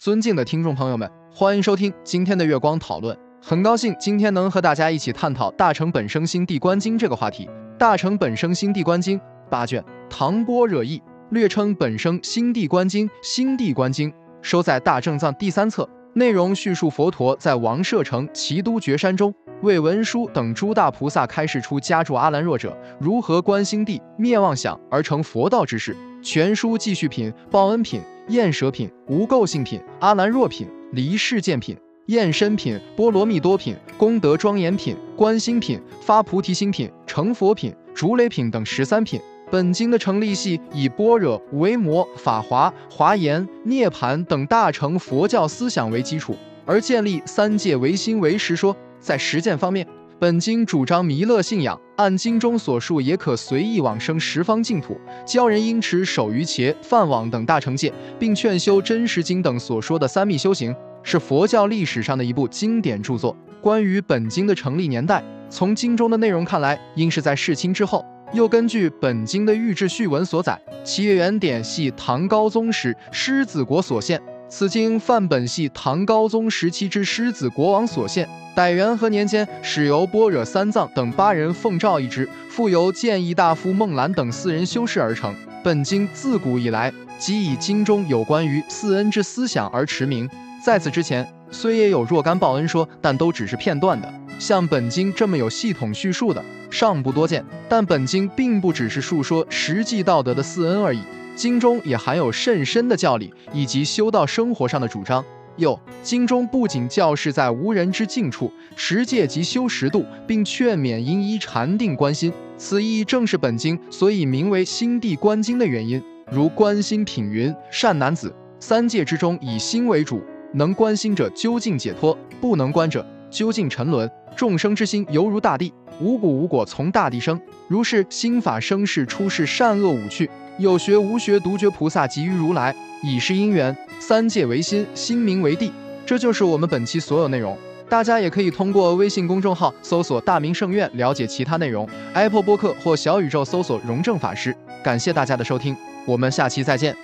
尊敬的听众朋友们，欢迎收听今天的月光讨论。很高兴今天能和大家一起探讨《大成本生心地观经》这个话题。《大成本生心地观经》八卷，唐波若译，略称《本生心地观经》《心地观经》，收在大正藏第三册。内容叙述佛陀在王舍城齐都绝山中，为文殊等诸大菩萨开示出家住阿兰若者如何观心地、灭妄想而成佛道之事。全书继续品、报恩品、厌舍品、无垢性品、阿兰若品、离世见品、厌身品、波罗蜜多品、功德庄严品、观心品、发菩提心品、成佛品、竹雷品等十三品。本经的成立系以般若、维摩、法华、华严、涅盘等大乘佛教思想为基础，而建立三界唯心唯识说。在实践方面，本经主张弥勒信仰，按经中所述，也可随意往生十方净土，教人应持守于伽、梵网等大乘戒，并劝修真实经等所说的三密修行，是佛教历史上的一部经典著作。关于本经的成立年代，从经中的内容看来，应是在世亲之后。又根据本经的御制序文所载，其原典系唐高宗时狮子国所献。此经范本系唐高宗时期之狮子国王所献。逮元和年间，始由般若三藏等八人奉诏一之，复由建议大夫孟兰等四人修饰而成。本经自古以来即以经中有关于四恩之思想而驰名。在此之前，虽也有若干报恩说，但都只是片段的。像本经这么有系统叙述的，尚不多见。但本经并不只是述说实际道德的四恩而已，经中也含有甚深的教理以及修道生活上的主张。又经中不仅教示在无人之境处持戒及修十度，并劝勉应依禅定观心，此意正是本经所以名为心地观经的原因。如观心品云：善男子，三界之中以心为主，能观心者究竟解脱，不能观者究竟沉沦。众生之心犹如大地，无果无果从大地生。如是心法生世出世善恶五趣，有学无学独觉菩萨即于如来，以是因缘，三界为心，心名为地。这就是我们本期所有内容。大家也可以通过微信公众号搜索“大明圣院”了解其他内容。Apple 播客或小宇宙搜索“荣正法师”。感谢大家的收听，我们下期再见。